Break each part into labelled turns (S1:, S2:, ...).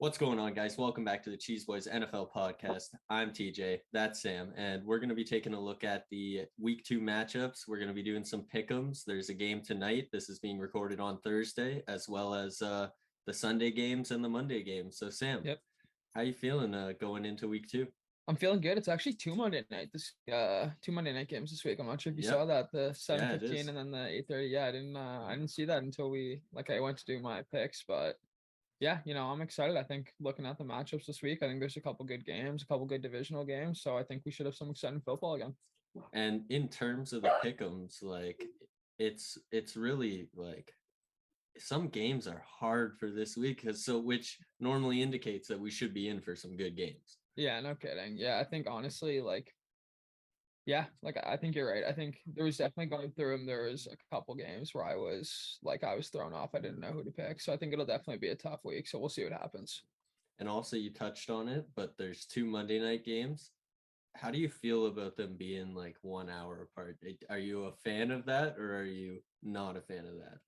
S1: What's going on, guys? Welcome back to the Cheese Boys NFL podcast. I'm TJ, that's Sam, and we're going to be taking a look at the week two matchups. We're going to be doing some pick'ems. There's a game tonight. This is being recorded on Thursday, as well as uh, the Sunday games and the Monday games. So, Sam,
S2: Yep.
S1: how you feeling uh, going into week two?
S2: I'm feeling good. It's actually two Monday night this uh two Monday night games this week. I'm not sure if you
S1: Yep.
S2: saw that the
S1: Yeah,
S2: seven
S1: it is.
S2: fifteen and then the eight thirty. Yeah, I didn't uh, I didn't see that until we like I went to do my picks, but yeah, you know I'm excited. I think looking at the matchups this week, I think there's a couple good games, a couple good divisional games. So I think we should have some exciting football again.
S1: And in terms of the pick'ems, like it's it's really like some games are hard for this week, 'cause- so which normally indicates that we should be in for some good games.
S2: Yeah, no kidding. Yeah, I think honestly, like, yeah, like I think you're right. I think there was definitely going through them. There was a couple games where I was like, I was thrown off. I didn't know who to pick. So I think it'll definitely be a tough week. So we'll see what happens.
S1: And also, you touched on it, but there's two Monday night games. How do you feel about them being like one hour apart? Are you a fan of that, or are you not a fan of that?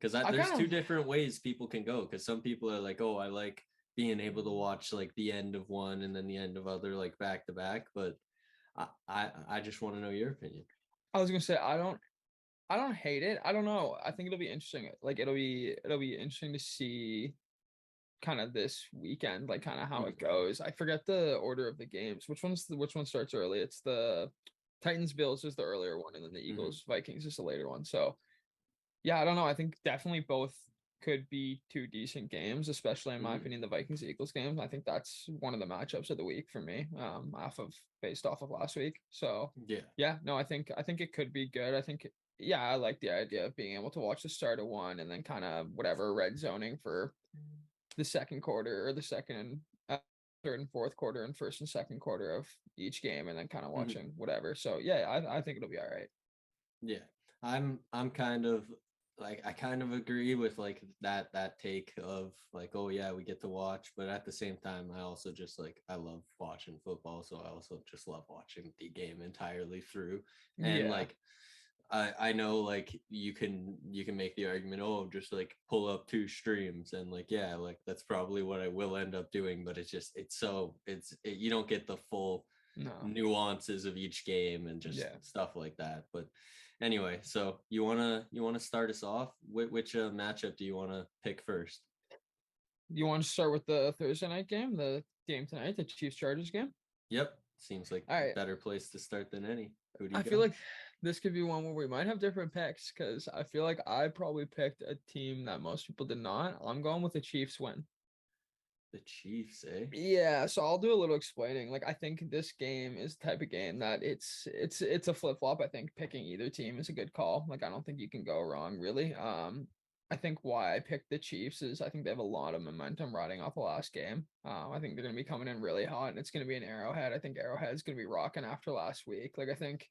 S1: Because there's
S2: kind
S1: two different ways people can go. Because some people are like, "Oh, I like being able to watch like the end of one and then the end of other like back to back." But I, I, I just want to know your opinion.
S2: I was gonna say I don't I don't hate it. I don't know. I think it'll be interesting. Like it'll be it'll be interesting to see kind of this weekend, like kind of how it mm-hmm. goes. I forget the order of the games. Which one's the which one starts early? It's the Titans Bills is the earlier one, and then the mm-hmm. Eagles Vikings is the later one. So yeah, I don't know. I think definitely both could be two decent games, especially in my
S1: Mhm.
S2: opinion, the Vikings Eagles game. I think that's one of the matchups of the week for me, um, off of based off of last week. So
S1: Yeah,
S2: yeah, no, I think I think it could be good. I think yeah, I like the idea of being able to watch the start of one and then kind of whatever red zoning for the second quarter or the second uh, third and fourth quarter and first and second quarter of each game and then kind of
S1: Mhm.
S2: watching whatever. So yeah, I, I think it'll be all right.
S1: yeah. I'm, I'm kind of like I kind of agree with like that that take of like oh yeah we get to watch but at the same time I also just like I love watching football so I also just love watching the game entirely through and
S2: yeah.
S1: like I I know like you can you can make the argument oh just like pull up two streams and like yeah like that's probably what I will end up doing but it's just it's so it's it, you don't get the full
S2: no.
S1: nuances of each game and just
S2: Yeah.
S1: stuff like that. But anyway, so you wanna you wanna start us off? Which, which uh, matchup do you want to pick first?
S2: You want to start with the Thursday night game, the game tonight, the Chiefs Chargers game?
S1: Yep, seems like
S2: All
S1: a better place to start than any. Who do you
S2: I
S1: got?
S2: feel like this could be one where we might have different picks because I feel like I probably picked a team that most people did not. I'm going with the Chiefs win.
S1: The Chiefs, eh?
S2: Yeah, so I'll do a little explaining. Like I think this game is the type of game that it's it's it's a flip flop. I think picking either team is a good call. Like I don't think you can go wrong really. Um I think why I picked the Chiefs is I think they have a lot of momentum riding off the last game. Um, I think they're gonna be coming in really hot and it's gonna be an arrowhead. I think Arrowhead's gonna be rocking after last week. Like I think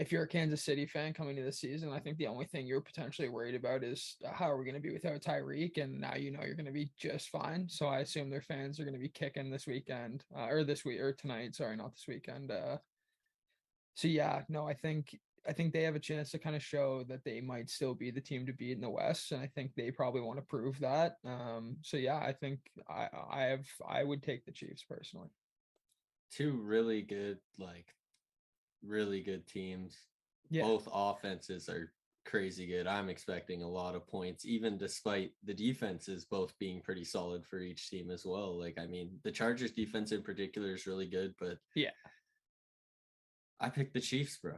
S2: if you're a Kansas City fan coming into the season, I think the only thing you're potentially worried about is uh, how are we going to be without Tyreek? And now you know you're going to be just fine. So I assume their fans are going to be kicking this weekend uh, or this week or tonight. Sorry, not this weekend. Uh, so yeah, no, I think I think they have a chance to kind of show that they might still be the team to beat in the West, and I think they probably want to prove that. Um, so yeah, I think I I have I would take the Chiefs personally.
S1: Two really good, like really good teams.
S2: Yeah.
S1: Both offenses are crazy good. I'm expecting a lot of points, even despite the defenses both being pretty solid for each team as well. Like, I mean, the Chargers defense in particular is really good, but
S2: Yeah.
S1: I picked the Chiefs, bro.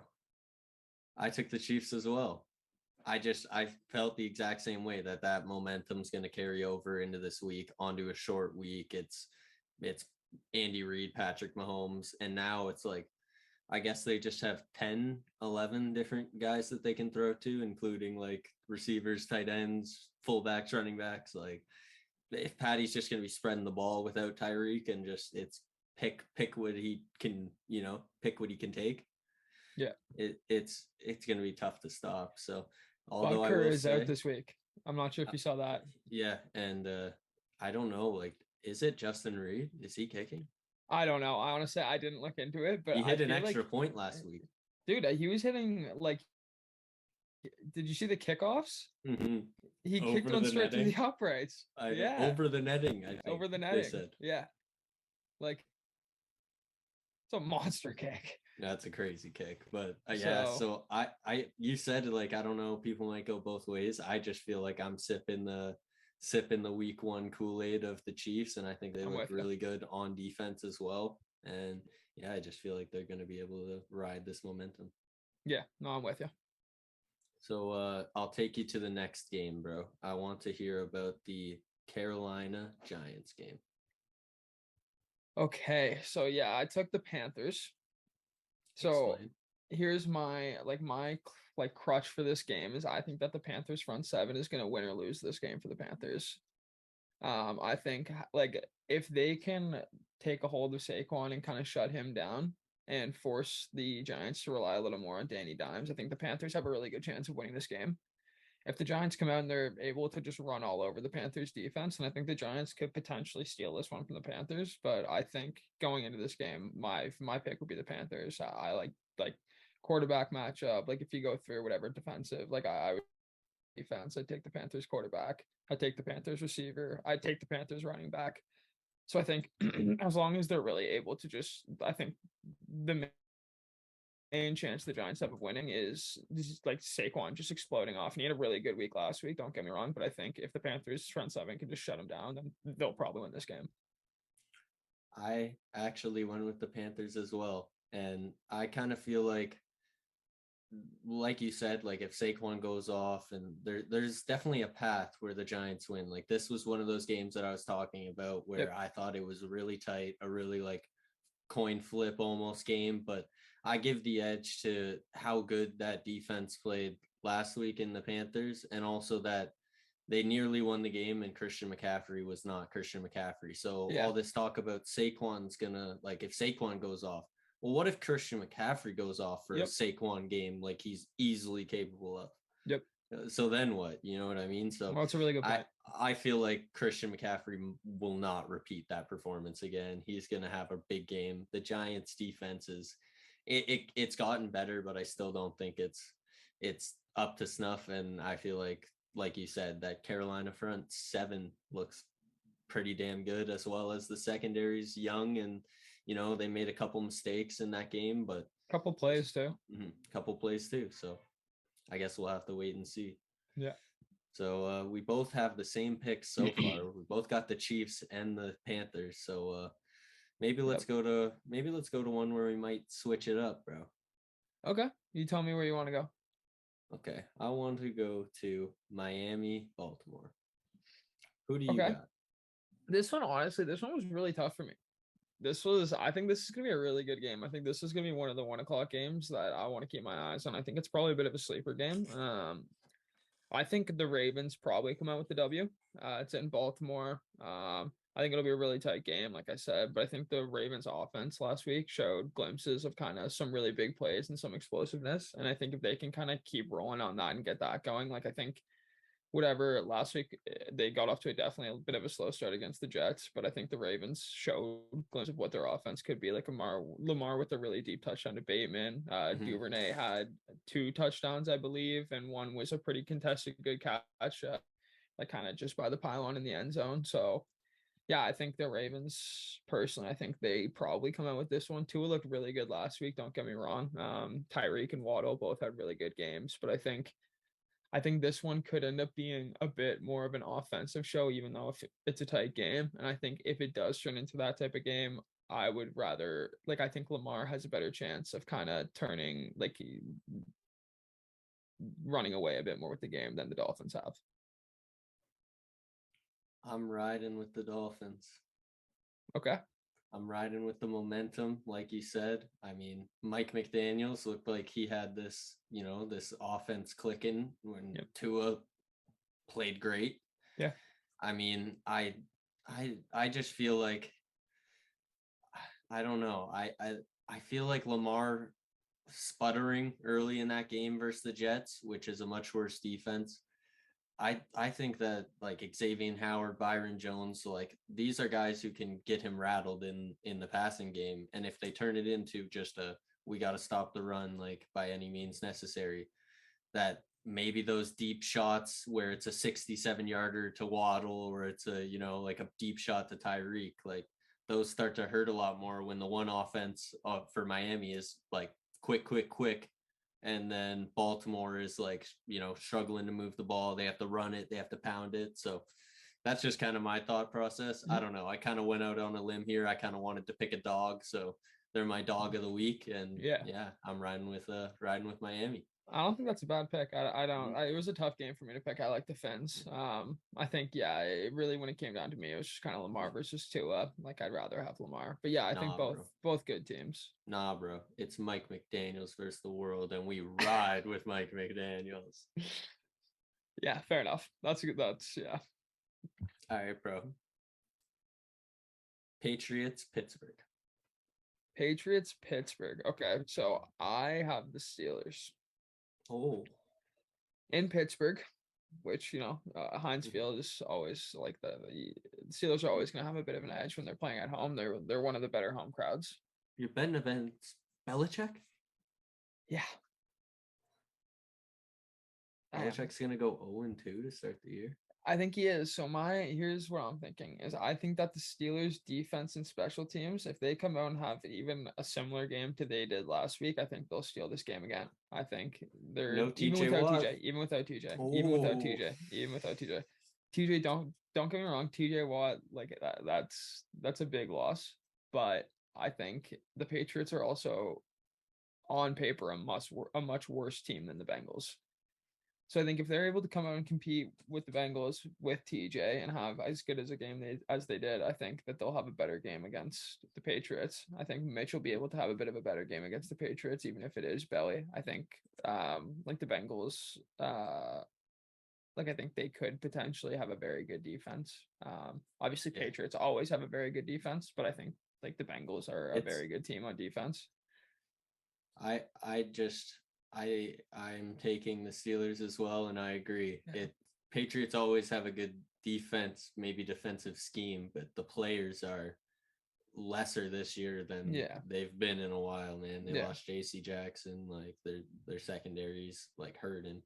S1: I took the Chiefs as well. I just I felt the exact same way that that momentum's going to carry over into this week onto a short week. It's it's Andy Reid, Patrick Mahomes, and now it's like I guess they just have 10, 11 different guys that they can throw to, including like receivers, tight ends, fullbacks, running backs. Like if Patty's just going to be spreading the ball without Tyreek and just it's pick pick what he can, you know, pick what he can take.
S2: Yeah.
S1: It it's it's going to be tough to stop. So although I
S2: Butker
S1: will
S2: is
S1: say,
S2: out this week. I'm not sure if you saw that.
S1: yeah, and uh I don't know, like, is it Justin Reid? Is he kicking?
S2: I don't know. I honestly I didn't look into it, but
S1: he
S2: I
S1: hit an extra
S2: like,
S1: point last week.
S2: dude. uh, He was hitting like Did you see the kickoffs?
S1: Mhm.
S2: He kicked
S1: Over
S2: one
S1: the
S2: straight to the uprights.
S1: I-
S2: yeah,
S1: over the netting. I think
S2: over the
S1: they
S2: netting.
S1: said.
S2: Yeah, like it's a monster kick.
S1: That's a crazy kick, but uh, yeah.
S2: So-
S1: So I, I, you said like I don't know. People might go both ways. I just feel like I'm sipping the sipping the week one Kool Aid of the Chiefs, and I think they
S2: I'm
S1: look really good on defense as well. And yeah, I just feel like they're going to be able to ride this momentum.
S2: Yeah, no, I'm with you.
S1: So uh, I'll take you to the next game, bro. I want to hear about the Carolina Giants game.
S2: Okay, so yeah, I took the Panthers. So
S1: Explain.
S2: here's my like my like crutch for this game is I think that the Panthers front seven is going to win or lose this game for the Panthers. Um, I think like if they can take a hold of Saquon and kind of shut him down and force the Giants to rely a little more on Danny Dimes, I think the Panthers have a really good chance of winning this game. If the Giants come out and they're able to just run all over the Panthers defense, and I think the Giants could potentially steal this one from the Panthers, but I think going into this game, my my pick would be the Panthers. I, I like like quarterback matchup. Like if you go through whatever defensive, like I, I would defense, I'd take the Panthers quarterback. I'd take the Panthers receiver. I'd take the Panthers running back. So I think as long as they're really able to just, I think the main chance the Giants have of winning is is like Saquon just exploding off. And he had a really good week last week. Don't get me wrong, but I think if the Panthers front seven can just shut him down, then they'll probably win this game.
S1: I actually went with the Panthers as well. And I kind of feel like like you said, like if Saquon goes off and there there's definitely a path where the Giants win. Like this was one of those games that I was talking about where
S2: Yep.
S1: I thought it was really tight, a really like coin flip almost game, but I give the edge to how good that defense played last week in the Panthers and also that they nearly won the game and Christian McCaffrey was not Christian McCaffrey. So
S2: Yeah.
S1: all this talk about Saquon's gonna like if Saquon goes off, well, what if Christian McCaffrey goes off for
S2: Yep.
S1: a Saquon game like he's easily capable of?
S2: Yep.
S1: Uh, So then what? You know what I mean? So
S2: Well, it's a really good
S1: I,
S2: point.
S1: I feel like Christian McCaffrey will not repeat that performance again. He's going to have a big game. The Giants defense is it, it it's gotten better, but I still don't think it's it's up to snuff and I feel like like you said that Carolina front 7 looks pretty damn good as well as the secondary's young and you know they made a couple mistakes in that game but
S2: couple plays too.
S1: Mhm, couple plays too. So I guess we'll have to wait and see.
S2: Yeah.
S1: So uh, we both have the same picks so far. we both got the Chiefs and the Panthers. So uh, maybe let's go to maybe let's go to one where we might switch it up, bro.
S2: Okay. You tell me where you want to go.
S1: Okay, I want to go to Miami, Baltimore. Who do you
S2: Okay.
S1: got?
S2: This one, honestly, this one was really tough for me. This was, I think this is gonna be a really good game. I think this is gonna be one of the one o'clock games that I want to keep my eyes on. I think it's probably a bit of a sleeper game. Um, I think the Ravens probably come out with the W. Uh, it's in Baltimore. Um, I think it'll be a really tight game, like I said. But I think the Ravens' offense last week showed glimpses of kind of some really big plays and some explosiveness. And I think if they can kind of keep rolling on that and get that going, like I think whatever last week eh, they got off to a definitely a bit of a slow start against the Jets, but I think the Ravens showed glimpses of what their offense could be. Like Lamar, Lamar with a really deep touchdown to Bateman. Uh,
S1: Mhm.
S2: Duvernay had two touchdowns, I believe, and one was a pretty contested good catch, uh, like kind of just by the pylon in the end zone. So. Yeah, I think the Ravens personally, I think they probably come out with this one. Tua looked really good last week. Don't get me wrong. Um, Tyreek and Waddle both had really good games, but I think I think this one could end up being a bit more of an offensive show, even though if it's a tight game. And I think if it does turn into that type of game, I would rather like I think Lamar has a better chance of kind of turning like he- running away a bit more with the game than the Dolphins have.
S1: I'm riding with the Dolphins.
S2: Okay.
S1: I'm riding with the momentum, like you said. I mean, Mike McDaniels looked like he had this, you know, this offense clicking when
S2: Yep.
S1: Tua played great.
S2: Yeah.
S1: I mean, I, I, I just feel like, I don't know. I, I, I feel like Lamar sputtering early in that game versus the Jets, which is a much worse defense. I I think that like Xavien Howard, Byron Jones, like these are guys who can get him rattled in in the passing game, and if they turn it into just a we got to stop the run like by any means necessary, that maybe those deep shots where it's a 67 yarder to Waddle or it's a, you know, like a deep shot to Tyreek, like those start to hurt a lot more when the one offense uh, for Miami is like quick, quick, quick. And then Baltimore is like, you know, struggling to move the ball. They have to run it, they have to pound it. So that's just kind of my thought process. I don't know. I kind of went out on a limb here. I kind of wanted to pick a dog. So they're my dog of the week. And
S2: Yeah.
S1: yeah, I'm riding with uh riding with Miami.
S2: I don't think that's a bad pick. I, I don't.
S1: Mhm.
S2: I, it was a tough game for me to pick. I like the Fins. Um, I think yeah. It really, when it came down to me, it was just kind of Lamar versus Tua. Like I'd rather have Lamar. But yeah, I think both
S1: bro.
S2: both good teams.
S1: Nah, bro. It's Mike McDaniels versus the world, and we ride with Mike McDaniels.
S2: Yeah, fair enough. That's good. That's yeah.
S1: All right, bro. Patriots, Pittsburgh.
S2: Patriots, Pittsburgh. Okay, so I have the Steelers
S1: Oh,
S2: in Pittsburgh, which you know uh, Heinz
S1: Mhm.
S2: Field is always like the, the Steelers are always going to have a bit of an edge when they're playing at home. They're they're one of the better home crowds.
S1: you're betting against Belichick?
S2: Yeah.
S1: Belichick's gonna go 0 and 2 to start the year.
S2: I think he is. So my here's what I'm thinking is I think that the Steelers defense and special teams, if they come out and have even a similar game to they did last week, I think they'll steal this game again. I think they're
S1: No
S2: even
S1: TJ
S2: without
S1: Watt.
S2: TJ, even without TJ, even without. TJ, even without TJ. TJ, don't don't get me wrong, TJ Watt, like that that's that's a big loss. But I think the Patriots are also on paper a must a much worse team than the Bengals. So I think if they're able to come out and compete with the Bengals with TJ and have as good as a game they, as they did, I think that they'll have a better game against the Patriots. I think Mitch will be able to have a bit of a better game against the Patriots, even if it is belly. I think um like the Bengals, uh like I think they could potentially have a very good defense. Um obviously
S1: Yeah.
S2: Patriots always have a very good defense, but I think like the Bengals are a
S1: It's-
S2: very good team on defense.
S1: I I just I I'm taking the Steelers as well, and I agree.
S2: Yeah.
S1: It Patriots always have a good defense, maybe defensive scheme, but the players are lesser this year than
S2: Yeah.
S1: they've been in a while, man. They
S2: Yeah.
S1: lost JC Jackson, like their their secondaries like hurt and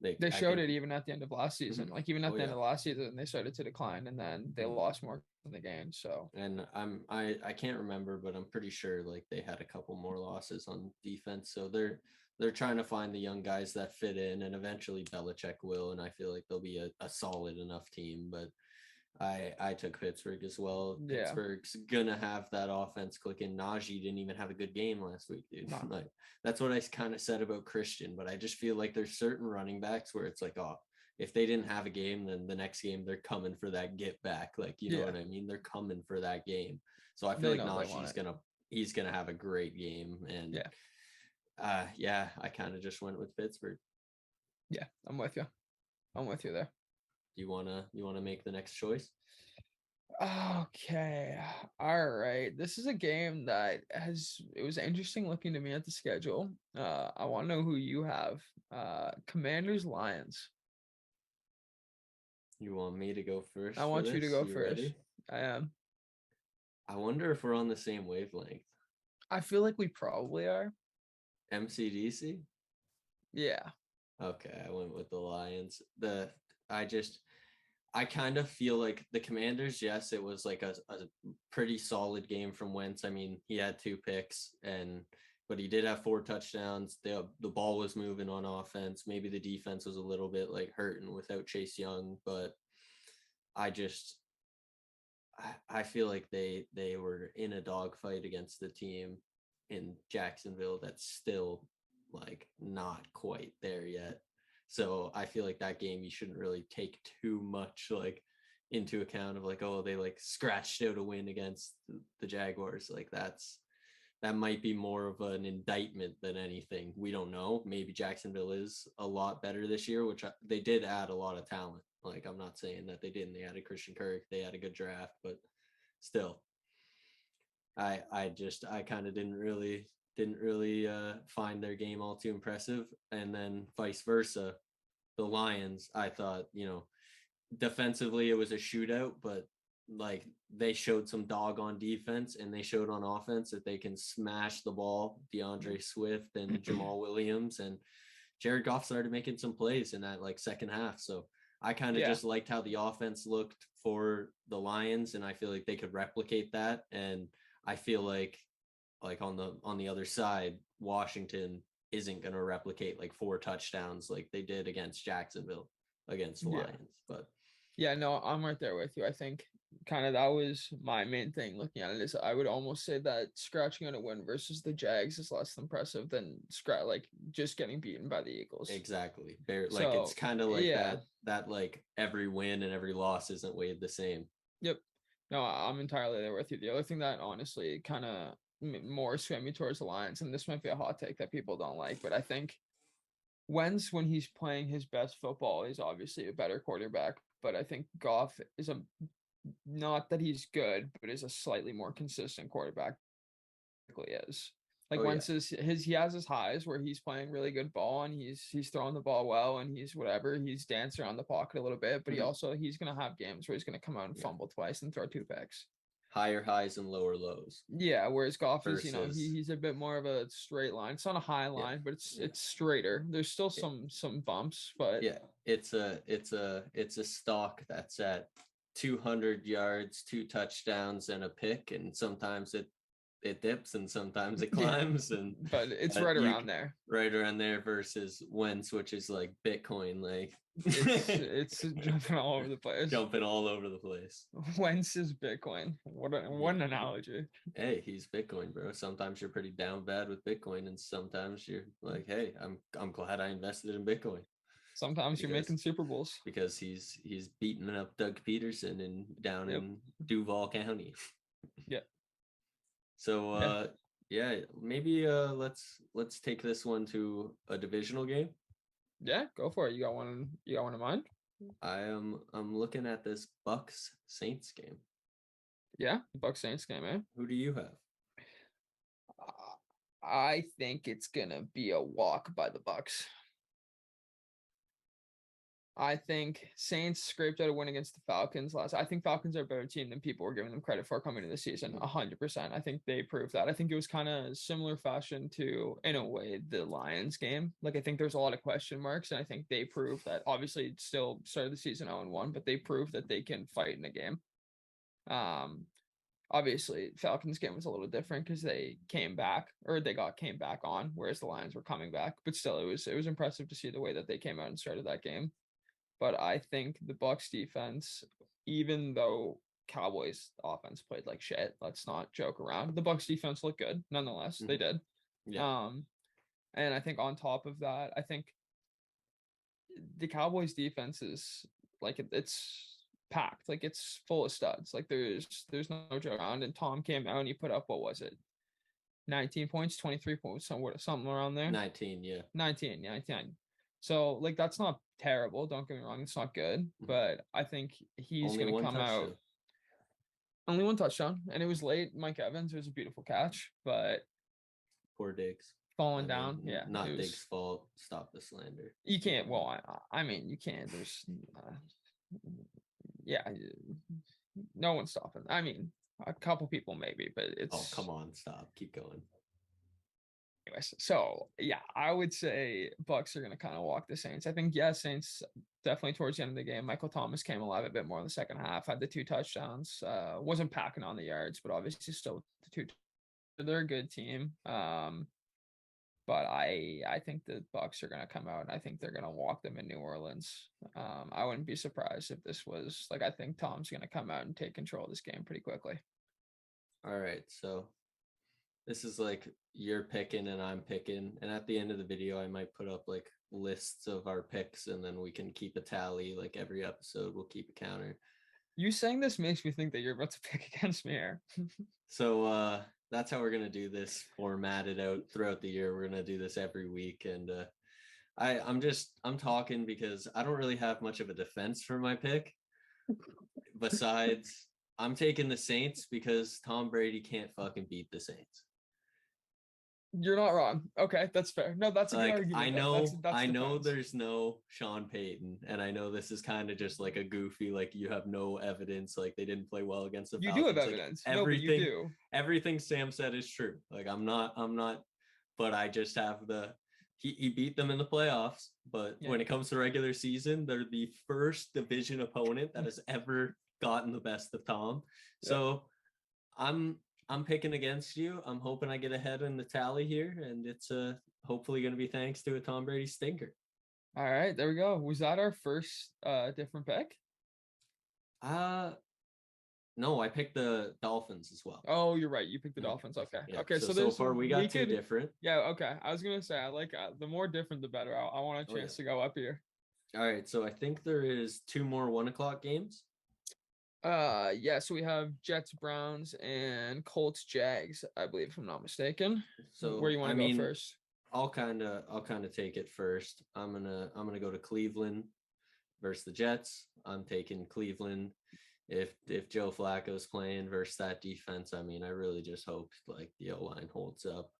S1: they
S2: They showed it even at the end of last season. Like even at
S1: Oh,
S2: the end
S1: yeah.
S2: of last season, they started to decline, and then they
S1: Mhm.
S2: lost more in the game. So
S1: and I'm I I can't remember, but I'm pretty sure like they had a couple more losses on defense. So they're they're trying to find the young guys that fit in, and eventually Belichick will, and I feel like they'll be a, a solid enough team. But I I took Pittsburgh as well.
S2: Yeah.
S1: Pittsburgh's gonna have that offense clicking. Najee didn't even have a good game last week, dude.
S2: No.
S1: Like that's what I kind of said about Christian, but I just feel like there's certain running backs where it's like, oh, if they didn't have a game, then the next game they're coming for that get back. Like, you know what I mean? They're coming for that game. So I feel like
S2: they want
S1: Najee's gonna he's gonna have a great game. And
S2: Yeah.
S1: uh yeah, I kind of just went with Pittsburgh.
S2: yeah, I'm with you. I'm with you there.
S1: Do you wanna you wanna make the next choice?
S2: Okay. All right. This is a game that has it was interesting looking to me at the schedule. Uh I want to know who you have. Uh Commanders Lions.
S1: You want me to go first?
S2: I want you to go
S1: You
S2: first.
S1: ready?
S2: I am.
S1: I wonder if we're on the same wavelength.
S2: I feel like we probably are.
S1: MCDC?
S2: Yeah.
S1: Okay, I went with the Lions. The I just I kind of feel like the Commanders. Yes, it was like a, a pretty solid game from Wentz. I mean, he had two picks, and but he did have four touchdowns. the The ball was moving on offense. Maybe the defense was a little bit like hurting without Chase Young, but I just I, I feel like they they were in a dogfight against the team in Jacksonville that's still like not quite there yet. So I feel like that game you shouldn't really take too much like into account of like oh they like scratched out a win against the Jaguars like that's that might be more of an indictment than anything. We don't know. Maybe Jacksonville is a lot better this year, which I, they did add a lot of talent. Like I'm not saying that they didn't. They added Christian Kirk. They had a good draft, but still, I I just I kind of didn't really didn't really uh, find their game all too impressive, and then vice versa, the Lions. I thought you know defensively it was a shootout, but like they showed some dog on defense and they showed on offense that they can smash the ball. D'Andre Swift and Jamaal Williams and Jared Goff started making some plays in that like second half. So I kind of
S2: Yeah.
S1: just liked how the offense looked for the Lions, and I feel like they could replicate that. And I feel like like on the on the other side, Washington isn't going to replicate like four touchdowns like they did against Jacksonville against the
S2: Yeah.
S1: Lions. But
S2: Yeah, no, I'm right there with you. I think kind of that was my main thing looking at it is I would almost say that scratching on a win versus the Jags is less impressive than scratch like just getting beaten by the Eagles.
S1: exactly, Bear, like it's kind of like
S2: yeah.
S1: that that like every win and every loss isn't weighed the same.
S2: Yep. No, I'm entirely there with you. The other thing that honestly kind of more swam me towards the Lions, and this might be a hot take that people don't like, but I think Wentz, when he's playing his best football, is obviously a better quarterback. But I think Goff is a not that he's good, but is a slightly more consistent quarterback. He is. Like
S1: Oh, yeah.
S2: Is his he has his highs where he's playing really good ball and he's he's throwing the ball well and he's whatever he's dancing around the pocket a little bit, but he
S1: Mhm.
S2: also he's gonna have games where he's gonna come out and
S1: Yeah.
S2: fumble twice and throw two picks.
S1: Higher highs and lower lows.
S2: Yeah, whereas Goff is, you know, he, he's a bit more of a straight line. It's not a high line, but it's
S1: yeah.
S2: it's straighter. There's still
S1: Yeah.
S2: some some bumps, but
S1: Yeah, it's a it's a it's a stock that's at 200 yards, two touchdowns, and a pick, and sometimes it it dips and sometimes it climbs and
S2: but it's
S1: uh,
S2: right
S1: you
S2: around
S1: c-
S2: there.
S1: right around there versus when switches like Bitcoin, like
S2: It's it's jumping all over the place.
S1: jumping all over the place.
S2: Wentz is Bitcoin. What a, what an analogy.
S1: Hey, he's Bitcoin, bro. Sometimes you're pretty down bad with Bitcoin, and sometimes you're like, hey, I'm I'm glad I invested in Bitcoin
S2: Sometimes you're making Super Bowls.
S1: because he's he's beating up Doug Pederson and down
S2: Yep.
S1: in Duval County.
S2: Yeah.
S1: So
S2: Yeah.
S1: uh yeah, maybe uh let's let's take this one to a divisional game.
S2: Yeah, go for it. You got one. You got one in mind?
S1: I am I'm looking at this Bucks Saints game.
S2: Yeah, Bucks Saints game, eh?
S1: Who do you have?
S2: Uh, I think it's gonna be a walk by the Bucks. I think Saints scraped out a win against the Falcons last. I think Falcons are a better team than people were giving them credit for coming into the season. Hundred percent. I think they proved that. I think it was kind of similar fashion to, in a way, the Lions game. Like I think there's a lot of question marks, and I think they proved that. Obviously, still started the season 0 and 1, but they proved that they can fight in a game. Um, obviously Falcons game was a little different because they came back or they got came back on, whereas the Lions were coming back. But still, it was it was impressive to see the way that they came out and started that game. But I think the Bucks defense, even though Cowboys offense played like shit, let's not joke around. The Bucks defense looked good nonetheless. They
S1: Mhm.
S2: did.
S1: Yeah.
S2: Um, and I think on top of that, I think the Cowboys defense is like it- it's packed, like it's full of studs. Like there's there's no joke around. And Tom came out and he put up what was it, 19 points, 23 points, somewhere something around there.
S1: 19, yeah.
S2: 19, yeah, 19. So like that's not terrible. Don't get me wrong, it's not good,
S1: Mhm.
S2: but I think he's
S1: Only
S2: gonna
S1: one
S2: come out only one touchdown, and it was late. Mike Evans, it was a beautiful catch, but
S1: Poor Diggs.
S2: falling
S1: I
S2: down,
S1: mean,
S2: yeah,
S1: Not
S2: it
S1: Diggs' fault. Stop the slander.
S2: You can't. Well, I, I I mean, you can't. There's, uh, yeah, y- no one's stopping. I mean, a couple people maybe, but it's.
S1: Oh, come on, stop. Keep going.
S2: Anyways, so yeah, I would say Bucks are gonna kind of walk the Saints. I think yeah, Saints definitely towards the end of the game. Michael Thomas came alive a bit more in the second half. Had the two touchdowns. Uh, wasn't packing on the yards, but obviously still the two. They're a good team. Um, but I I think the Bucks are gonna come out and I think they're gonna walk them in New Orleans. Um, I wouldn't be surprised if this was like I think Tom's gonna come out and take control of this game pretty quickly.
S1: All right, so this is like you're picking and I'm picking, and at the end of the video, I might put up like lists of our picks, and then we can keep a tally. Like every episode, we'll keep a counter.
S2: You saying this makes me think that you're about to pick against me here.
S1: So uh that's how we're gonna do this formatted out throughout the year. We're gonna do this every week, and uh, I I'm just I'm talking because I don't really have much of a defense for my pick. Besides, I'm taking the Saints because Tom Brady can't fucking beat the Saints.
S2: You're not wrong. Okay, that's fair. No, that's a good
S1: like
S2: argument.
S1: I know
S2: that's- that's
S1: I know
S2: defense.
S1: there's no Sean Payton and I know this is kind of just like a goofy like you have no evidence like they didn't play well against the
S2: you do have
S1: Falcons, like,
S2: evidence. no,
S1: everything-
S2: do.
S1: everything Sam said is true like I'm not I'm not but I just have the he, he beat them in the playoffs, but
S2: Yeah.
S1: when it comes to regular season, they're the first division opponent that has ever gotten the best of Tom.
S2: Yeah.
S1: So I'm I'm picking against you. I'm hoping I get ahead in the tally here, and it's uh hopefully going to be thanks to a Tom Brady stinker.
S2: All right, there we go. Was that our first uh different pick?
S1: Uh no, I picked the Dolphins as well.
S2: Oh, you're right. You picked the Dolphins. Okay.
S1: Yeah,
S2: Okay. So,
S1: so,
S2: there's
S1: far we got two
S2: could-
S1: different.
S2: Yeah. Okay. I was gonna say I like uh, the more different the better. I, I want a
S1: Oh, yeah.
S2: chance to go up here.
S1: All right, so I think there is two more one o'clock games.
S2: Uh, yeah. So we have Jets, Browns, and Colts, Jags. I believe, if I'm not mistaken.
S1: So
S2: where do you want to go
S1: mean,
S2: first?
S1: I'll kind of I'll kind of take it first. I'm gonna I'm gonna go to Cleveland versus the Jets. I'm taking Cleveland. If if Joe Flacco's playing versus that defense, I mean, I really just hope like the O line holds up.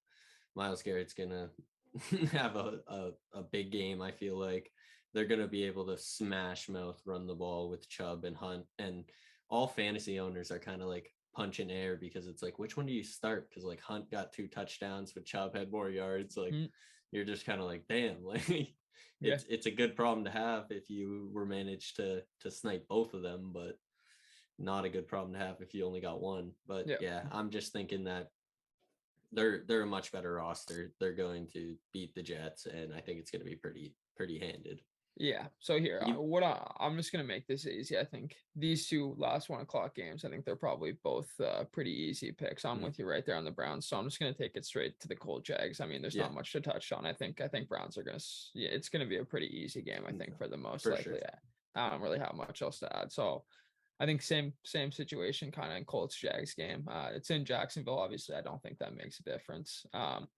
S1: Myles Garrett's gonna have a, a a big game. I feel like they're gonna be able to smash mouth run the ball with Chubb and Hunt, and all fantasy owners are kind of like punching air because it's like which one do you start? Because like Hunt got two touchdowns, but Chubb had more yards. Like
S2: Mm.
S1: you're just kind of like, damn, like
S2: Yeah.
S1: it's it's a good problem to have if you were managed to to snipe both of them, but not a good problem to have if you only got one. But
S2: Yeah.
S1: yeah, I'm just thinking that they're they're a much better roster. They're going to beat the Jets, and I think it's going to be pretty pretty handed.
S2: Yeah. So here,
S1: You-
S2: uh, what I, I'm just gonna make this easy. I think these two last one o'clock games. I think they're probably both uh, pretty easy picks. I'm
S1: Mhm.
S2: with you right there on the Browns. So I'm just gonna take it straight to the Colts Jags. I mean, there's
S1: Yeah.
S2: not much to touch on. I think I think Browns are gonna. Yeah, it's gonna be a pretty easy game. I think for the most
S1: for sure.
S2: likely. I don't really have much else to add. So. I think same same situation kind of in Colts Jags game. Uh, it's in Jacksonville. Obviously, I don't think that makes a difference. Um,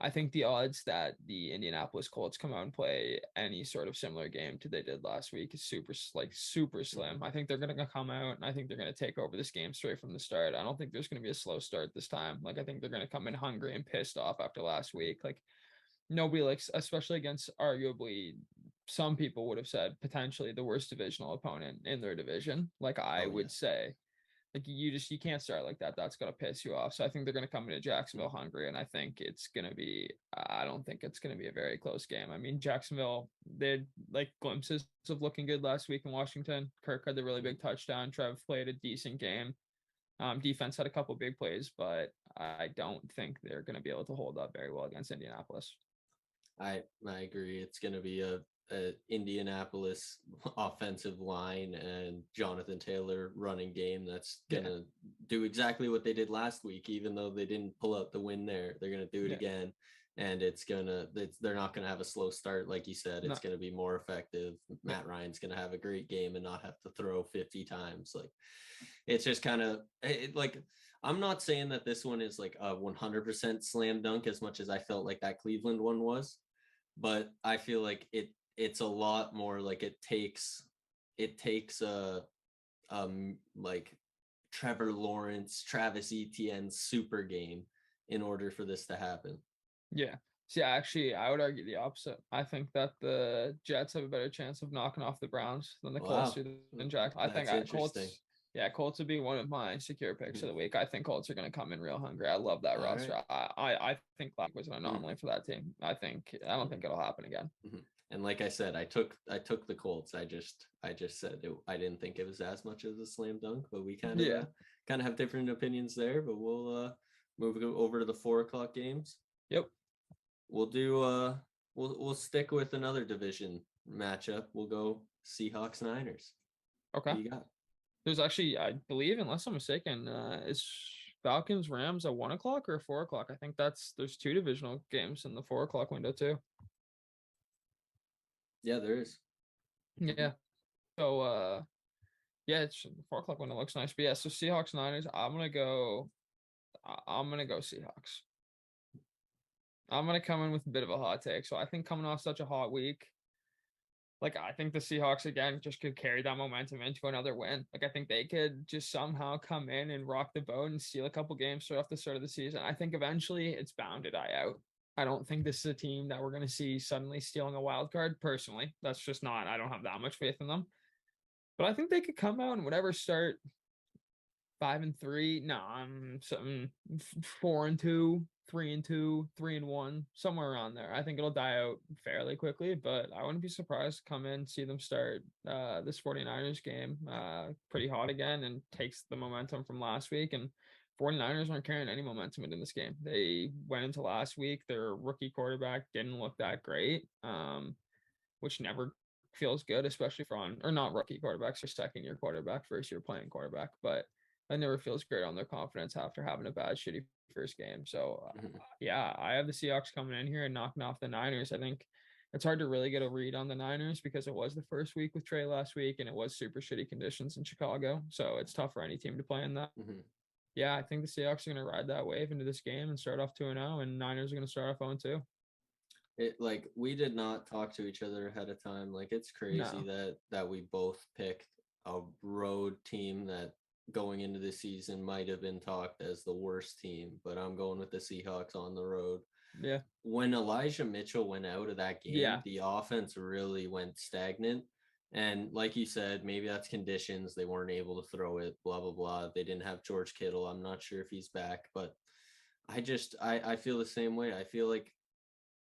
S2: I think the odds that the Indianapolis Colts come out and play any sort of similar game to they did last week is super like super slim. Mm-hmm. I think they're gonna come out and I think they're gonna take over this game straight from the start. I don't think there's gonna be a slow start this time. Like I think they're gonna come in hungry and pissed off after last week. Like nobody likes, especially against arguably some people would have said potentially the worst divisional opponent in their division. Like I
S1: Oh,
S2: would
S1: yeah.
S2: say like you just you can't start like that. That's gonna piss you off. So I think they're gonna come into Jacksonville hungry, and I think it's gonna be. I don't think it's gonna be a very close game. I mean, Jacksonville they had like glimpses of looking good last week in Washington. Kirk had the really big touchdown. Trev played a decent game. Um, defense had a couple big plays, but I don't think they're gonna be able to hold up very well against Indianapolis.
S1: I I agree. It's going to be a, a Indianapolis offensive line and Jonathan Taylor running game that's going to do exactly what they did last week. Even though they didn't pull out the win there, they're going to do it
S2: Yeah.
S1: again, and it's gonna. It's, they're not going to have a slow start, like you said. It's
S2: No.
S1: going to be more effective. Matt Ryan's going to have a great game and not have to throw fifty times. Like it's just kind of eh, it, like. I'm not saying that this one is like a 100% slam dunk as much as I felt like that Cleveland one was but I feel like it it's a lot more like it takes it takes a um like Trevor Lawrence, Travis Etienne super game in order for this to happen.
S2: Yeah. See, actually, I would argue the opposite. I think that the Jets have a better chance of knocking off the Browns than the Colts
S1: Wow.
S2: do than Jack. I think I, Colts. Yeah, Colts would be one of my secure picks of the week. I think Colts are going to come in real hungry. I love that
S1: All
S2: roster. I, I I think Black was an
S1: Mm-hmm.
S2: anomaly for that team. I think I don't think it'll happen again.
S1: And like I said, I took I took the Colts. I just I just said it, I didn't think it was as much as a slam dunk, but we kind of
S2: Yeah.
S1: kind of have different opinions there. But we'll uh move over to the four o'clock games.
S2: Yep.
S1: We'll do uh we'll we'll stick with another division matchup. We'll go Seahawks Niners.
S2: Okay.
S1: You got?
S2: There's actually, I believe, unless I'm mistaken, uh, is Falcons Rams at one o'clock or four o'clock? I think that's there's two divisional games in the four o'clock window too.
S1: Yeah, there is.
S2: Yeah. So uh yeah, it's four o'clock when it looks nice. But yeah, so Seahawks Niners, I'm gonna go I- I'm gonna go Seahawks. I'm gonna come in with a bit of a hot take. So I think coming off such a hot week, like I think the Seahawks again just could carry that momentum into another win. Like I think they could just somehow come in and rock the boat and steal a couple games straight off the start of the season. I think eventually it's bound to die out. I don't think this is a team that we're going to see suddenly stealing a wild card. Personally, that's just not. I don't have that much faith in them. But I think they could come out and whatever start five and three. No, I'm something four and two, three and two, three and one, somewhere around there. I think it'll die out fairly quickly, but I wouldn't be surprised to come in, see them start uh, this 49ers game uh, pretty hot again and takes the momentum from last week. And 49ers aren't carrying any momentum into this game. They went into last week, their rookie quarterback didn't look that great, um, which never feels good, especially for on or not rookie quarterbacks or second year quarterback, first year playing quarterback, but that never feels great on their confidence after having a bad shitty first game. So uh,
S1: Mhm.
S2: yeah, I have the Seahawks coming in here and knocking off the Niners. I think it's hard to really get a read on the Niners because it was the first week with Trey last week and it was super shitty conditions in Chicago. So it's tough for any team to play in that.
S1: Mhm.
S2: Yeah, I think the Seahawks are going to ride that wave into this game and start off 2 and 0 and Niners are going to start off 0 2.
S1: It like we did not talk to each other ahead of time. Like it's crazy
S2: No.
S1: that that we both picked a road team that going into the season might have been talked as the worst team, but I'm going with the Seahawks on the road.
S2: Yeah.
S1: When Elijah Mitchell went out of that game,
S2: Yeah.
S1: the offense really went stagnant. And like you said, maybe that's conditions. They weren't able to throw it, blah, blah, blah. They didn't have George Kittle. I'm not sure if he's back, but I just I, I feel the same way. I feel like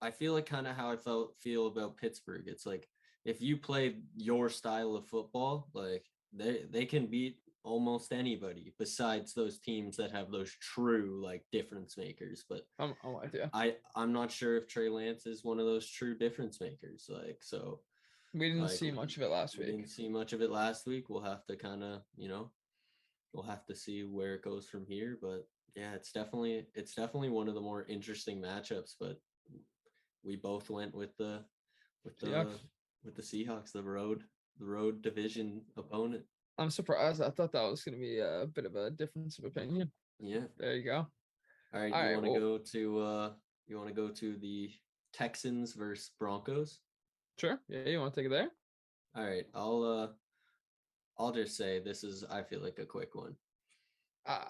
S1: I feel like kind of how I felt feel about Pittsburgh. It's like if you play your style of football, like they they can beat almost anybody besides those teams that have those true like difference makers. But
S2: oh, oh, I'm, I'm.
S1: I I'm not sure if Trey Lance is one of those true difference makers. Like so,
S2: We didn't
S1: like,
S2: see much of it last week.
S1: we
S2: week.
S1: didn't see much of it last week. We'll have to kind of you know, we'll have to see where it goes from here. But yeah, it's definitely it's definitely one of the more interesting matchups. But we both went with the with the
S2: Seahawks.
S1: with the Seahawks, the road the road division opponent.
S2: I'm surprised. I thought that was going to be a bit of a difference of opinion.
S1: Yeah.
S2: There you go.
S1: All right.
S2: All
S1: you
S2: right,
S1: want to
S2: well-
S1: go to uh you want to go to the Texans versus Broncos?
S2: Sure. Yeah, you want to take it there?
S1: All right. I'll uh I'll just say this is I feel like a quick one.
S2: Uh,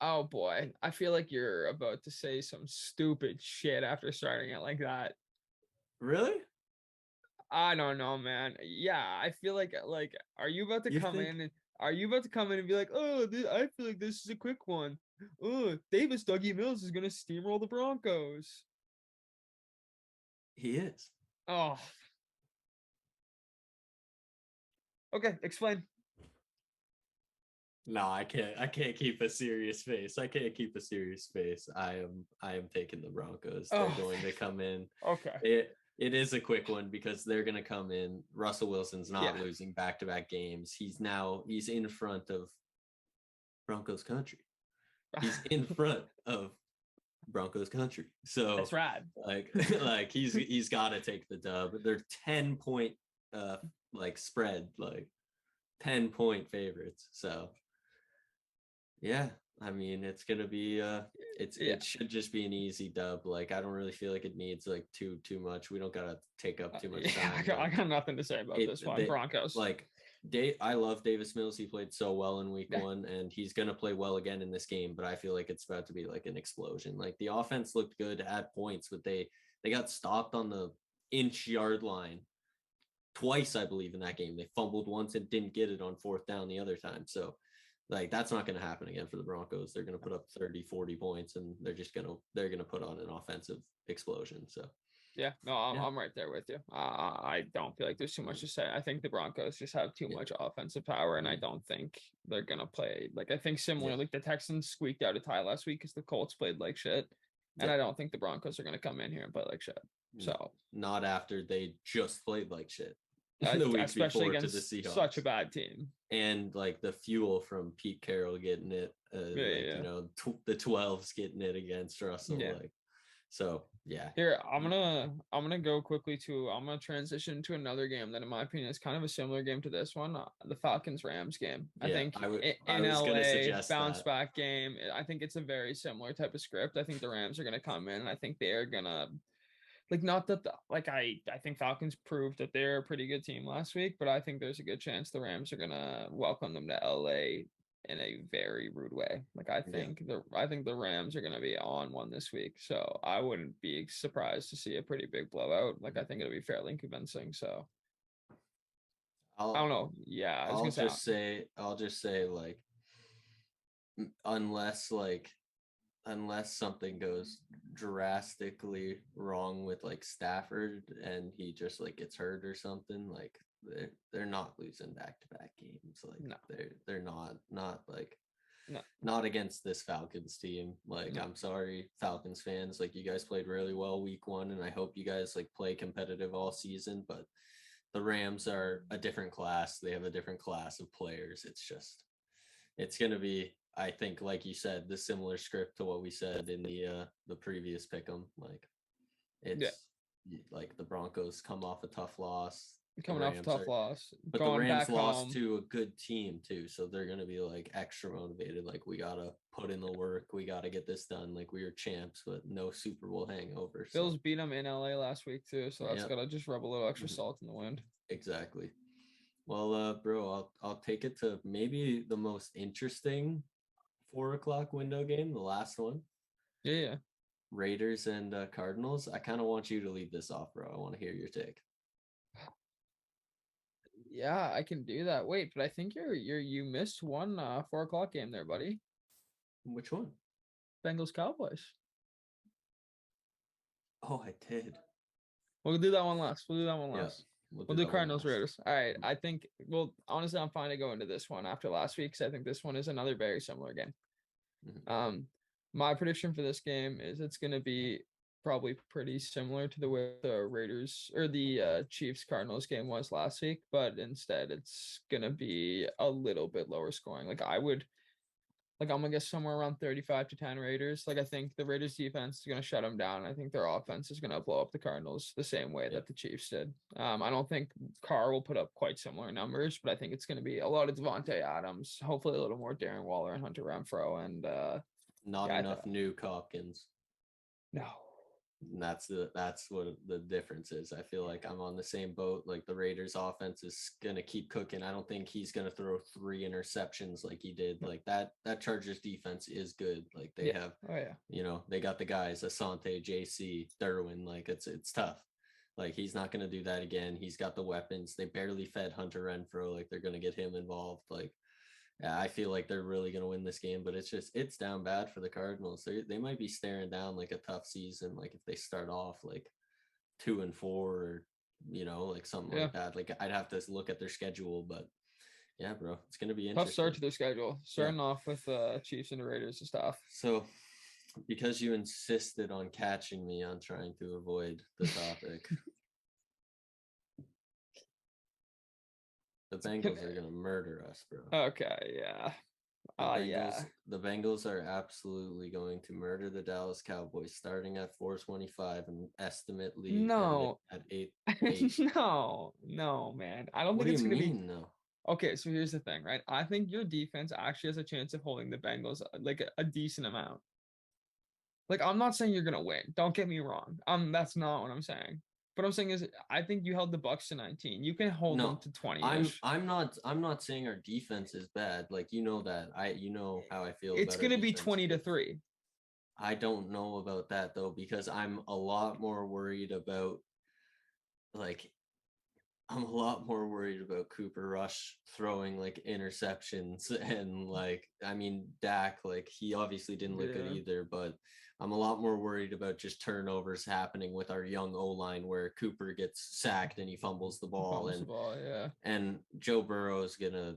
S2: oh boy, I feel like you're about to say some stupid shit after starting it like that.
S1: Really?
S2: I don't know, man. Yeah, I feel like like are you about to
S1: You
S2: come
S1: think-
S2: in and are you about to come in and be like, oh, thi- I feel like this is a quick one. Oh, Davis Dougie Mills is gonna steamroll the Broncos.
S1: He is.
S2: Oh. Okay, explain.
S1: No, I can't I can't keep a serious face. I can't keep a serious face. I am I am taking the Broncos. They're
S2: Oh,
S1: going to come in.
S2: Okay.
S1: It it is a quick one because they're going to come in. Russell Wilson's not
S2: Yeah.
S1: losing back-to-back games. He's now he's in front of Broncos country. He's in front of Broncos country. So
S2: That's rad.
S1: like like he's he's got to take the dub. They're 10 point uh like spread like 10 point favorites. So yeah, I mean it's to be uh it's
S2: Yeah.
S1: it should just be an easy dub. Like I don't really feel like it needs like too too much. We don't got to take up too much
S2: Uh, Yeah, I
S1: time.
S2: got, I got nothing to say about
S1: it-
S2: this one.
S1: they-
S2: Broncos.
S1: like Dave, I love Davis Mills. He played so well in week
S2: Yeah.
S1: one, and he's gonna play well again in this game. But I feel like it's about to be like an explosion. Like the offense looked good at points, but they they got stopped on the inch yard line twice, I believe, in that game. They fumbled once and didn't get it on fourth down the other time. So like that's not going to happen again for the Broncos. They're going to put up 30, 40 points and they're just going to they're going to put on an offensive explosion. So
S2: Yeah, no, I'm,
S1: Yeah.
S2: I'm right there with you. Uh, I don't feel like there's too much to say. I think the Broncos just have too
S1: Yeah.
S2: much offensive power, and I
S1: Mhm.
S2: don't think they're gonna play. Like I think similar, like the Texans squeaked out a tie last week because the Colts played like shit, and
S1: Yeah.
S2: I don't think the Broncos are gonna come in here and play like shit. So
S1: not after they just played like shit. The weeks
S2: especially
S1: before to the
S2: against such a bad team.
S1: and like the fuel from Pete Carroll getting it, uh, like,
S2: yeah.
S1: you know, tw- the 12s getting it against Russell.
S2: Yeah.
S1: Like, so yeah,
S2: Here, I'm gonna I'm gonna go quickly to I'm gonna transition to another game that, in my opinion, is kind of a similar game to this one, uh, the Falcons Rams game. I
S1: Yeah,
S2: think
S1: I would-
S2: i-
S1: I
S2: LA bounce
S1: that.
S2: back game. I think it's a very similar type of script. I think the Rams are gonna come in. and I think they are gonna like not that the, like I I think Falcons proved that they're a pretty good team last week, but I think there's a good chance the Rams are gonna welcome them to LA in a very rude way. Like I
S1: Yeah.
S2: think the I think the Rams are going to be on one this week, so I wouldn't be surprised to see a pretty big blowout. Like I think it'll be fairly convincing. So
S1: I'll,
S2: I don't know. Yeah, I was
S1: I'll
S2: gonna say, uh
S1: just say, I'll just say, like, unless like unless something goes drastically wrong with like Stafford and he just like gets hurt or something, like they're they're not losing back to back games. Like
S2: No.
S1: they're they're not not like
S2: No.
S1: not against this Falcons team. Like
S2: No.
S1: I'm sorry, Falcons fans. Like you guys played really well week one, and I hope you guys like play competitive all season. But the Rams are a different class. They have a different class of players. It's just it's gonna be I think like you said, the similar script to what we said in the uh the previous pick 'em. Like it's y- like the Broncos come off a tough loss.
S2: Coming off a tough
S1: are-
S2: loss,
S1: But the Rams lost
S2: home.
S1: to a good team too, so they're gonna be like extra motivated. Like we gotta put in the work, we gotta get this done. Like we are champs, but no Super Bowl hangover. so-
S2: Bills beat them in LA last week too, so that's
S1: Yep.
S2: gotta just rub a little extra
S1: Mhm.
S2: salt in the wind.
S1: Exactly. Well, uh, bro, I'll I'll take it to maybe the most interesting four o'clock window game, the last one.
S2: Yeah, yeah.
S1: Raiders and uh, Cardinals. I kind of want you to leave this off, bro. I want to hear your take.
S2: Yeah, I can do that. Wait, but I think you're you're you missed one uh four o'clock game there, buddy.
S1: Which one?
S2: Bengals Cowboys.
S1: Oh, I did.
S2: We'll do that one last. We'll do that one
S1: Yeah,
S2: last.
S1: We'll,
S2: We'll
S1: do
S2: do
S1: one
S2: Cardinals. Raiders. All right. I think well honestly I'm fine to go into this one after last week because I think this one is another very similar game.
S1: Mhm.
S2: Um my prediction for this game is it's gonna be probably pretty similar to the way the Raiders or the uh, Chiefs Cardinals game was last week, but instead it's gonna be a little bit lower scoring. Like I would like I'm gonna guess somewhere around 35 to 10 Raiders. Like I think the Raiders defense is gonna shut them down. I think their offense is gonna blow up the Cardinals the same way
S1: Yep.
S2: that the Chiefs did. Um, I don't think Carr will put up quite similar numbers, but I think it's gonna be a lot of Davante Adams, hopefully a little more Darren Waller and Hunter Renfrow, and uh
S1: Not
S2: Yeah,
S1: enough Nuk Hopkins.
S2: no,
S1: And that's the that's what the difference is. I feel like I'm on the same boat. Like the Raiders offense is gonna keep cooking. I don't think he's gonna throw three interceptions like he did. Mm. Like that that Chargers defense is good. Like they
S2: Yeah.
S1: have,
S2: oh yeah,
S1: you know, they got the guys, Asante, JC, Derwin. Like it's it's tough. Like he's not gonna do that again. He's got the weapons. They barely fed Hunter Renfrow. Like they're gonna get him involved. Like I feel like they're really gonna win this game, but it's just it's down bad for the Cardinals. They they might be staring down like a tough season, like if they start off like two and four or you know, like something
S2: Yeah.
S1: like that. Like I'd have to look at their schedule, but yeah, bro, it's gonna be
S2: tough
S1: interesting.
S2: start to their schedule. Starting off with uh Chiefs and the Raiders and stuff.
S1: So because you insisted on catching me on trying to avoid the topic. the Bengals are gonna murder us, bro.
S2: Okay, yeah.
S1: The
S2: Uh
S1: Bengals,
S2: yeah.
S1: the Bengals are absolutely going to murder the Dallas Cowboys starting at 425 and estimate lead
S2: No.
S1: at eight. eight.
S2: no, no, man. I don't
S1: What
S2: think
S1: do
S2: it's
S1: you
S2: gonna be
S1: no?
S2: Okay, so here's the thing, right? I think your defense actually has a chance of holding the Bengals uh, like a, a decent amount. Like I'm not saying you're gonna win. Don't get me wrong. Um, that's not what I'm saying. What I'm saying is, I think you held the Bucs to 19. You can hold
S1: No,
S2: them to 20.
S1: I'm I'm not I'm not saying our defense is bad. Like you know that. I you know how I feel.
S2: It's gonna be 20 to three.
S1: I don't know about that though because I'm a lot more worried about like I'm a lot more worried about Cooper Rush throwing like interceptions and like I mean Dak like he obviously didn't look good either but I'm a lot more worried about just turnovers happening with our young O line where Cooper gets sacked and he fumbles the ball
S2: Fumbles the
S1: and
S2: ball, yeah.
S1: and Joe Burrow is gonna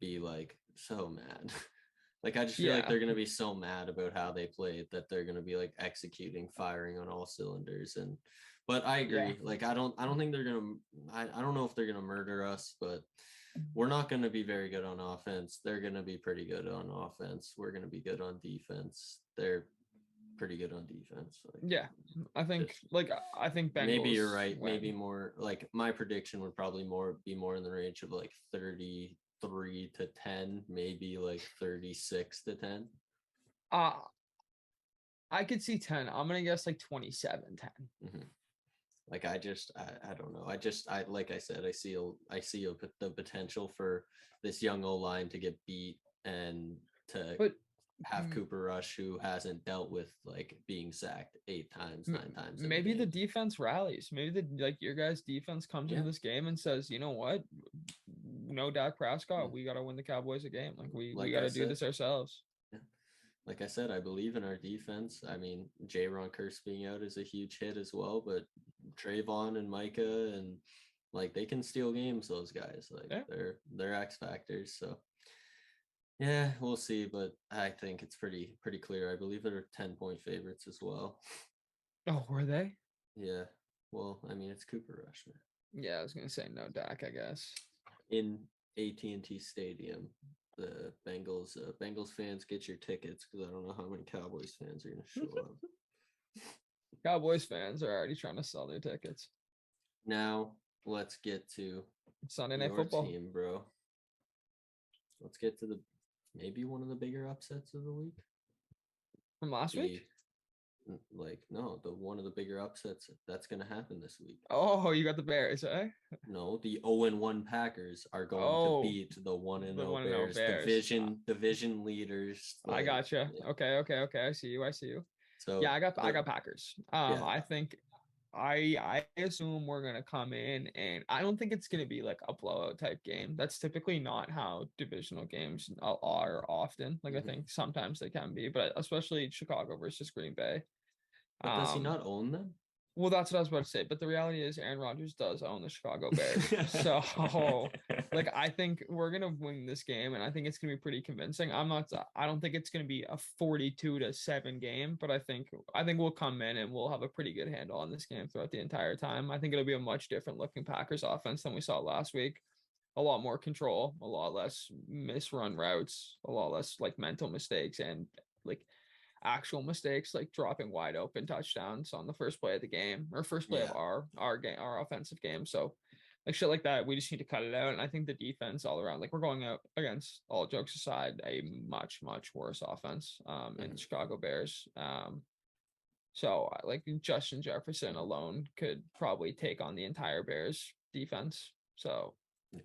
S1: be like so mad. like I just feel like they're gonna be so mad about how they played that they're gonna be like executing, firing on all cylinders. And but I agree.
S2: Yeah.
S1: Like I don't I don't think they're gonna I, I don't know if they're gonna murder us, but we're not gonna be very good on offense. They're gonna be pretty good on offense. We're gonna be good on defense. They're pretty good on defense. Like,
S2: Yeah, I think
S1: Just-
S2: like I think Bengals.
S1: maybe you're right
S2: win.
S1: maybe more like my prediction would probably more be more in the range of like 33 to 10 maybe like 36 to 10
S2: Uh I could see 10. I'm gonna guess like 27, 10.
S1: Mhm. like i just I, I don't know i just i like i said i see a, i see a, the potential for this young o line to get beat and to
S2: But
S1: have
S2: mm,
S1: cooper rush who hasn't dealt with like being sacked eight times nine times
S2: maybe the defense rallies. Maybe the like your guys' defense comes
S1: Yeah.
S2: into this game and says, you know what? No Dak Prescott,
S1: Mm.
S2: we gotta win the Cowboys a game. Like we
S1: Like
S2: we gotta do this ourselves.
S1: like I said, I believe in our defense. I mean, Ron Kearse being out is a huge hit as well, but Trevon and Micah and like they can steal games. Those guys, like
S2: Yeah.
S1: they're they're X factors. So yeah, we'll see. But I think it's pretty pretty clear. I believe they're ten point favorites as well.
S2: Oh, were they?
S1: Yeah. Well, I mean, it's Cooper Rush man.
S2: Yeah, I was gonna say no Dak, I guess.
S1: in AT&T Stadium. The Bengals uh, Bengals fans get your tickets because I don't know how many Cowboys fans are going to show up.
S2: Cowboys fans are already trying to sell their tickets.
S1: Now let's get to
S2: Sunday night football.
S1: team, bro. Let's get to the maybe one of the bigger upsets of the week.
S2: From last week?
S1: The- n- like no, the one of the bigger upsets that's going to happen this week.
S2: Oh, you got the Bears, eh?
S1: No, the 0 and 1 Packers are going
S2: Oh,
S1: to beat the 1 and
S2: the
S1: 0
S2: 1 and 0
S1: Bears,
S2: Bears.
S1: division division leaders.
S2: I
S1: like,
S2: gotcha.
S1: yeah.
S2: Okay, okay, okay. I see you. I see you.
S1: So
S2: yeah, I got I got Packers. Um,
S1: yeah.
S2: I think I I assume we're gonna come in and I don't think it's gonna be like a blowout type game. That's typically not how divisional games are often. Like
S1: Mhm.
S2: I think sometimes they can be, but especially Chicago versus Green Bay.
S1: But does he
S2: Um,
S1: not own them?
S2: Well, that's what I was about to say. But the reality is, Aaron Rodgers does own the Chicago Bears. so, like, I think we're gonna win this game, and I think it's gonna be pretty convincing. I'm not. I don't think it's gonna be a 42 to seven game, but I think I think we'll come in and we'll have a pretty good handle on this game throughout the entire time. I think it'll be a much different looking Packers offense than we saw last week. A lot more control, a lot less misrun routes, a lot less like mental mistakes, and like actual mistakes like dropping wide open touchdowns on the first play of the game or first play of our our game our offensive game so like shit like that we just need to cut it out and i think the defense all around like we're going out against all jokes aside a much much worse offense um in
S1: Mhm.
S2: chicago bears um so I- like justin jefferson alone could probably take on the entire bears defense so
S1: Yeah.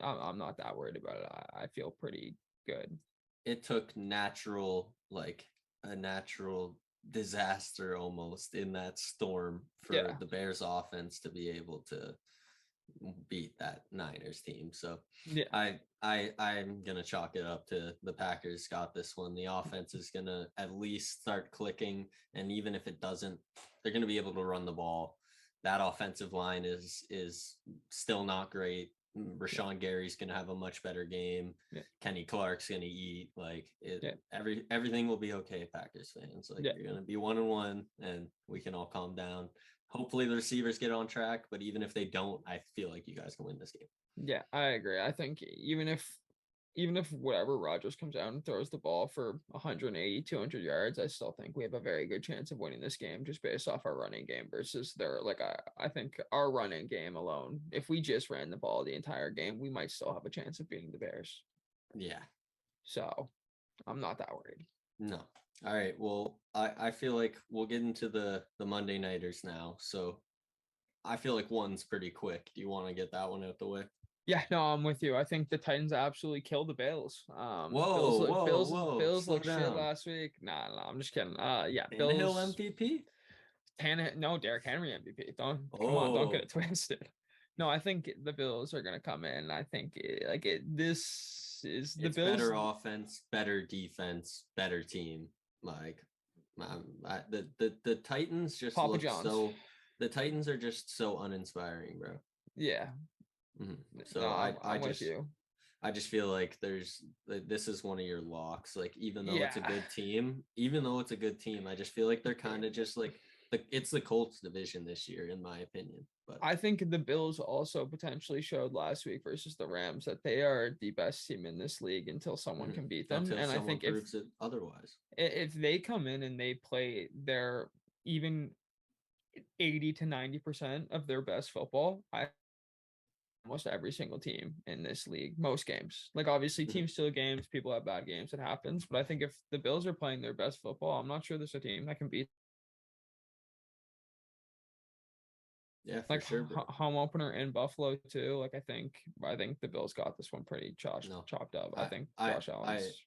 S2: i'm, I'm not that worried about it I, I feel pretty good
S1: it took natural like a natural disaster almost in that storm for
S2: Yeah.
S1: the Bears offense to be able to beat that Niners team. So
S2: yeah
S1: I I I'm gonna chalk it up to the Packers got this one. The offense is gonna at least start clicking, and even if it doesn't, they're gonna be able to run the ball. That offensive line is is still not great. Mm, Rashan Gary's gonna have a much better game.
S2: Yeah.
S1: Kenny Clark's gonna eat. Like it,
S2: Yeah.
S1: every everything will be okay, Packers fans. Like
S2: Yeah.
S1: you're gonna be one and one, and we can all calm down. Hopefully the receivers get on track, but even if they don't, I feel like you guys can win this game.
S2: Yeah, I agree. I think even if even if whatever Rodgers comes out and throws the ball for 180, 200 yards, I still think we have a very good chance of winning this game just based off our running game versus their like I, I think our running game alone, if we just ran the ball the entire game, we might still have a chance of beating the Bears.
S1: Yeah.
S2: So I'm not that worried.
S1: No. All right. Well, I, I feel like we'll get into the the Monday nighters now. So I feel like one's pretty quick. Do you want to get that one out the way?
S2: Yeah, no, I'm with you. I think the Titans absolutely killed the Bills. Um
S1: Whoa,
S2: Bills, look-
S1: whoa,
S2: Bills,
S1: whoa,
S2: Bills looked shit last week. Nah, nah, I'm just kidding. Uh yeah,
S1: Tannehill
S2: Bills
S1: MVP?
S2: Tannehill, no, Derrick Henry MVP. Don't come on, don't get
S1: Oh.
S2: it twisted. No, I think the Bills are gonna come in. I think it, like it, this is the
S1: it's
S2: Bills.
S1: better offense, better defense, better team. Like um, I, the the the Titans just
S2: Papa
S1: look
S2: John's.
S1: so. The Titans are just so uninspiring, bro.
S2: Yeah.
S1: Mhm. So
S2: no,
S1: I I
S2: with
S1: just
S2: you.
S1: I just feel like there's like, this is one of your locks. Like even though it's a good team, even though it's a good team, I just feel like they're kind of just like the it's the Colts division this year, in my opinion. But
S2: I think the Bills also potentially showed last week versus the Rams that they are the best team in this league until someone
S1: Mhm.
S2: can beat them.
S1: until
S2: And I think if
S1: otherwise.
S2: if they come in and they play their even 80 to 90 percent of their best football i almost every single team in this league most games like obviously
S1: Mhm.
S2: teams steal games people have bad games it happens but i think if the bills are playing their best football i'm not sure there's a team that can beat
S1: Yeah,
S2: like
S1: sure.
S2: home opener in buffalo too like i think i think the bills got this one pretty chopped
S1: No.
S2: chopped up i,
S1: I-
S2: think
S1: I-
S2: josh
S1: I-
S2: allen's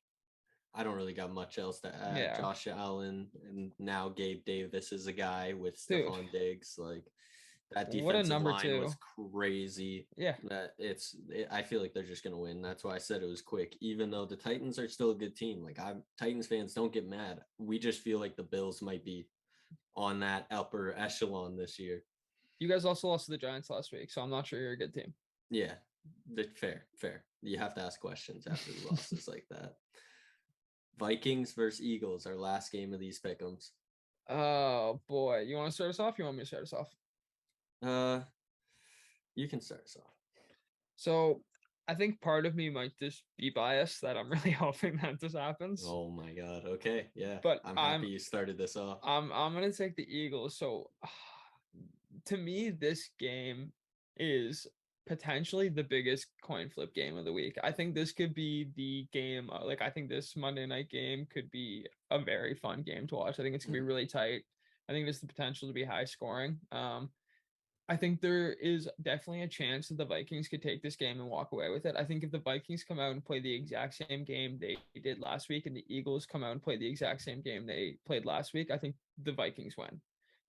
S1: I don't really got much else to add.
S2: Yeah.
S1: Josh Allen and now Gabe Davis is a guy with. Stefon Diggs. Like That
S2: What a
S1: defensive
S2: number
S1: line was crazy.
S2: Yeah.
S1: That it's it, I feel like they're just gonna win. That's why I said it was quick. Even though the Titans are still a good team. Like I'm Titans fans don't get mad. We just feel like the Bills might be on that upper echelon this year.
S2: You guys also lost to the Giants last week, so I'm not sure you're a good team.
S1: Yeah. Fair, fair. You have to ask questions after losses like that. Vikings versus Eagles, our last game of these pickums.
S2: Oh boy, you want to start us off? You want me to start us off?
S1: Uh you can start us off.
S2: So I think part of me might just be biased that I'm really hoping that this happens.
S1: Oh my god. Okay. Yeah.
S2: But
S1: I'm happy
S2: I'm-
S1: you started this off.
S2: I'm I'm gonna take the Eagles. So to me, this game is potentially the biggest coin flip game of the week. I think this could be the game. uh, Like I think this Monday night game could be a very fun game to watch. I think it's gonna be really tight. I think there's the potential to be high scoring. Um, I think there is definitely a chance that the Vikings could take this game and walk away with it. I think if the Vikings come out and play the exact same game they did last week, and the Eagles come out and play the exact same game they played last week, I think the Vikings win.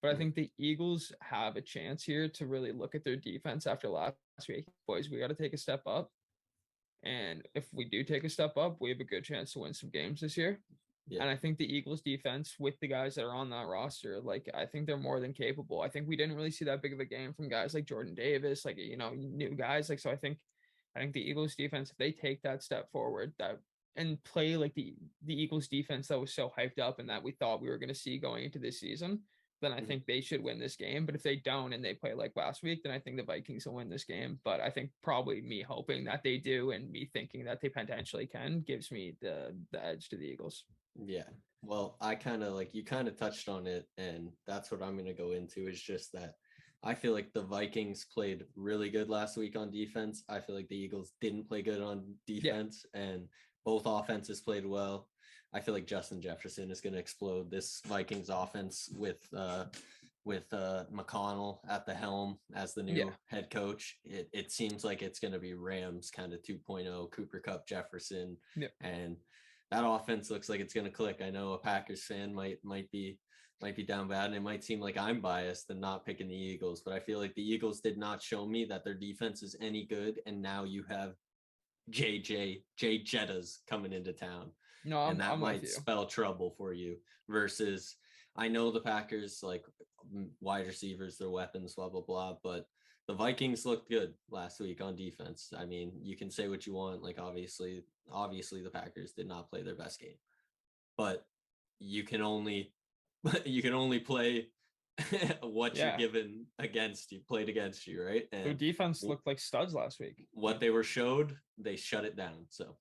S2: But I
S1: Mm.
S2: think the Eagles have a chance here to really look at their defense after last week. Boys, we got to take a step up. And if we do take a step up, we have a good chance to win some games this year.
S1: Yeah.
S2: And I think the Eagles defense with the guys that are on that roster, like I think they're more than capable. I think we didn't really see that big of a game from guys like Jordan Davis, like you know, new guys. Like so I think I think the Eagles defense, if they take that step forward, that and play like the the Eagles defense that was so hyped up and that we thought we were going to see going into this season, then I
S1: Mhm.
S2: think they should win this game. But if they don't and they play like last week, then I think the Vikings will win this game. But I think probably me hoping that they do and me thinking that they potentially can gives me the the edge to the Eagles.
S1: Yeah. Well, I kind of like you kind of touched on it, and that's what I'm going to go into is just that I feel like the Vikings played really good last week on defense. I feel like the Eagles didn't play good on defense, and both offenses played well. I feel like Justin Jefferson is going to explode this Vikings offense with uh with uh McConnell at the helm as the new
S2: Yeah.
S1: head coach. It it seems like it's going to be Rams kind of 2.0 Cooper Kupp Jefferson
S2: Yep.
S1: and that offense looks like it's going to click. I know a Packers fan might might be might be down bad, and it might seem like I'm biased and not picking the Eagles, but I feel like the Eagles did not show me that their defense is any good, and now you have JJ J Jettas coming into town,
S2: No, I'm,
S1: and that
S2: I'm
S1: might spell trouble for you. Versus, I know the Packers like mm, wide receivers, their weapons, blah blah blah, but the Vikings looked good last week on defense. I mean, you can say what you want. Like obviously, obviously the Packers did not play their best game, but you can only you can only play what
S2: Yeah.
S1: you're given against you, played against you, right?
S2: Their defense looked like studs last week.
S1: what they were showed, they shut it down. So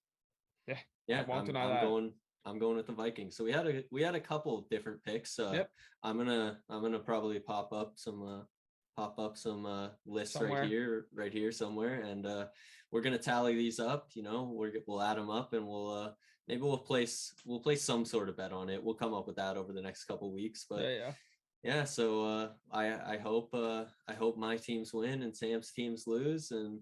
S2: Yeah,
S1: yeah,
S2: won't
S1: I'm,
S2: deny
S1: I'm
S2: that.
S1: going. I'm going with the Vikings. So we had a we had a couple different picks. Uh,
S2: Yep.
S1: I'm gonna I'm gonna probably pop up some uh, pop up some uh, lists
S2: Somewhere.
S1: right here right here somewhere, and uh, we're gonna tally these up. You know, we're, we'll add them up, and we'll uh, maybe we'll place we'll place some sort of bet on it. We'll come up with that over the next couple weeks. But
S2: yeah, yeah.
S1: yeah so uh i i hope uh i hope my teams win and sam's teams lose and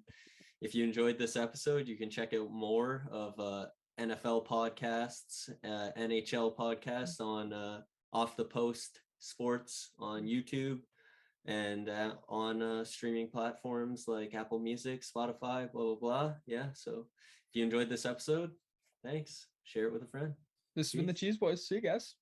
S1: if you enjoyed this episode you can check out more of uh nfl podcasts uh nhl podcasts on uh off the post sports on youtube and uh, on uh, streaming platforms like apple music spotify blah blah blah yeah so if you enjoyed this episode thanks share it with a friend
S2: This has been the Cheeseboys. See you guys.